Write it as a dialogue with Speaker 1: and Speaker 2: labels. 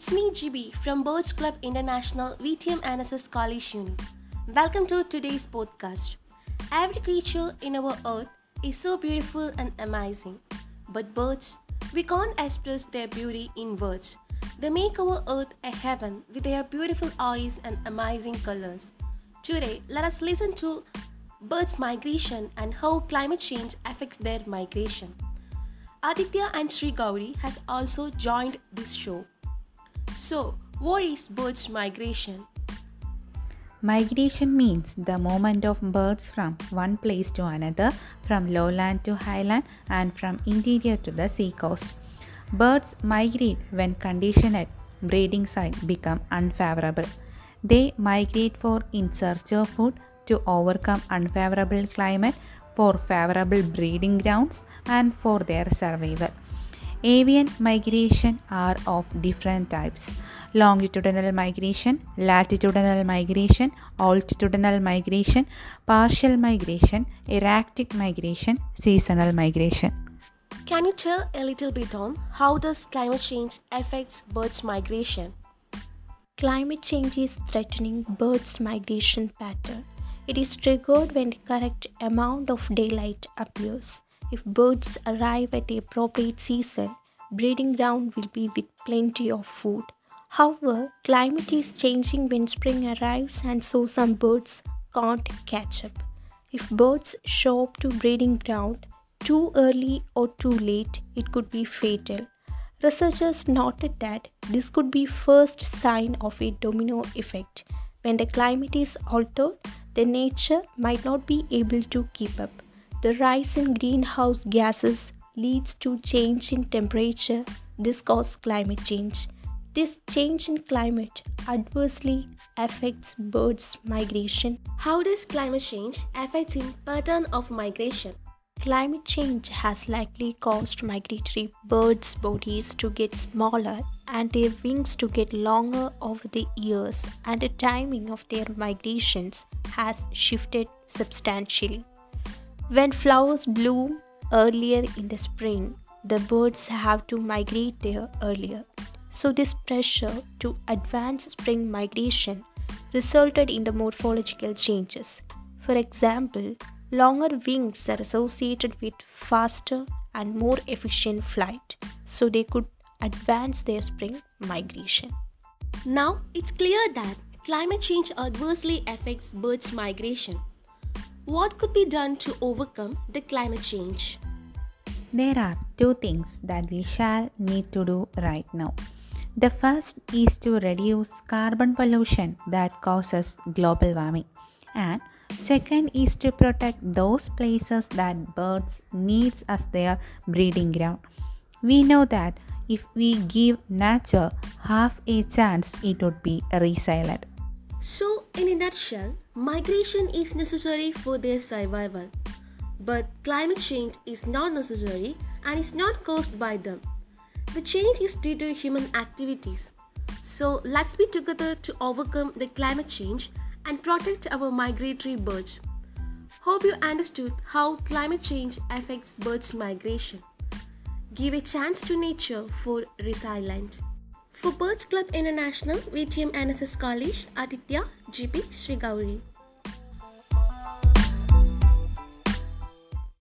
Speaker 1: It's me, GB, from Birds Club International VTM NSS College Unit. Welcome to today's podcast. Every creature in our earth is so beautiful and amazing. But birds, we can't express their beauty in words. They make our earth a heaven with their beautiful eyes and amazing colors. Today, let us listen to birds' migration and how climate change affects their migration. Aditya and Sri Gauri has also joined this show. So, what is birds' migration?
Speaker 2: Migration means the movement of birds from one place to another, from lowland to highland, and from interior to the seacoast. Birds migrate when conditions at breeding site become unfavorable. They migrate for in search of food to overcome unfavorable climate, for favorable breeding grounds, and for their survival. Avian migration are of different types longitudinal migration, latitudinal migration, altitudinal migration, partial migration, erratic migration, seasonal migration.
Speaker 1: Can you tell a little bit on how does climate change affects birds' migration?
Speaker 3: Climate change is threatening birds' migration pattern. It is triggered when the correct amount of daylight appears. If birds arrive at the appropriate season, breeding ground will be with plenty of food. However, climate is changing when spring arrives and so some birds can't catch up. If birds show up to breeding ground too early or too late, it could be fatal. Researchers noted that this could be first sign of a domino effect. When the climate is altered, the nature might not be able to keep up. The rise in greenhouse gases leads to change in temperature. This causes climate change. This change in climate adversely affects birds' migration.
Speaker 1: How does climate change affect in pattern of migration?
Speaker 3: Climate change has likely caused migratory birds' bodies to get smaller and their wings to get longer over the years, and the timing of their migrations has shifted substantially. When flowers bloom earlier in the spring, the birds have to migrate there earlier. So, this pressure to advance spring migration resulted in the morphological changes. For example, Longer wings are associated with faster and more efficient flight, so they could advance their spring migration.
Speaker 1: Now, it's clear that climate change adversely affects birds' migration. What could be done to overcome the climate change?
Speaker 2: There are two things that we shall need to do right now. The first is to reduce carbon pollution that causes global warming, and Second is to protect those places that birds needs as their breeding ground. We know that if we give nature half a chance, it would be resilient.
Speaker 1: So, in a nutshell, migration is necessary for their survival. But climate change is not necessary and is not caused by them. The change is due to human activities. So, let's be together to overcome the climate change and protect our migratory birds. Hope you understood how climate change affects birds' migration. Give a chance to nature for resilience. For Birds Club International, VTM NSS College, Aditya, GP, Sri Gauri.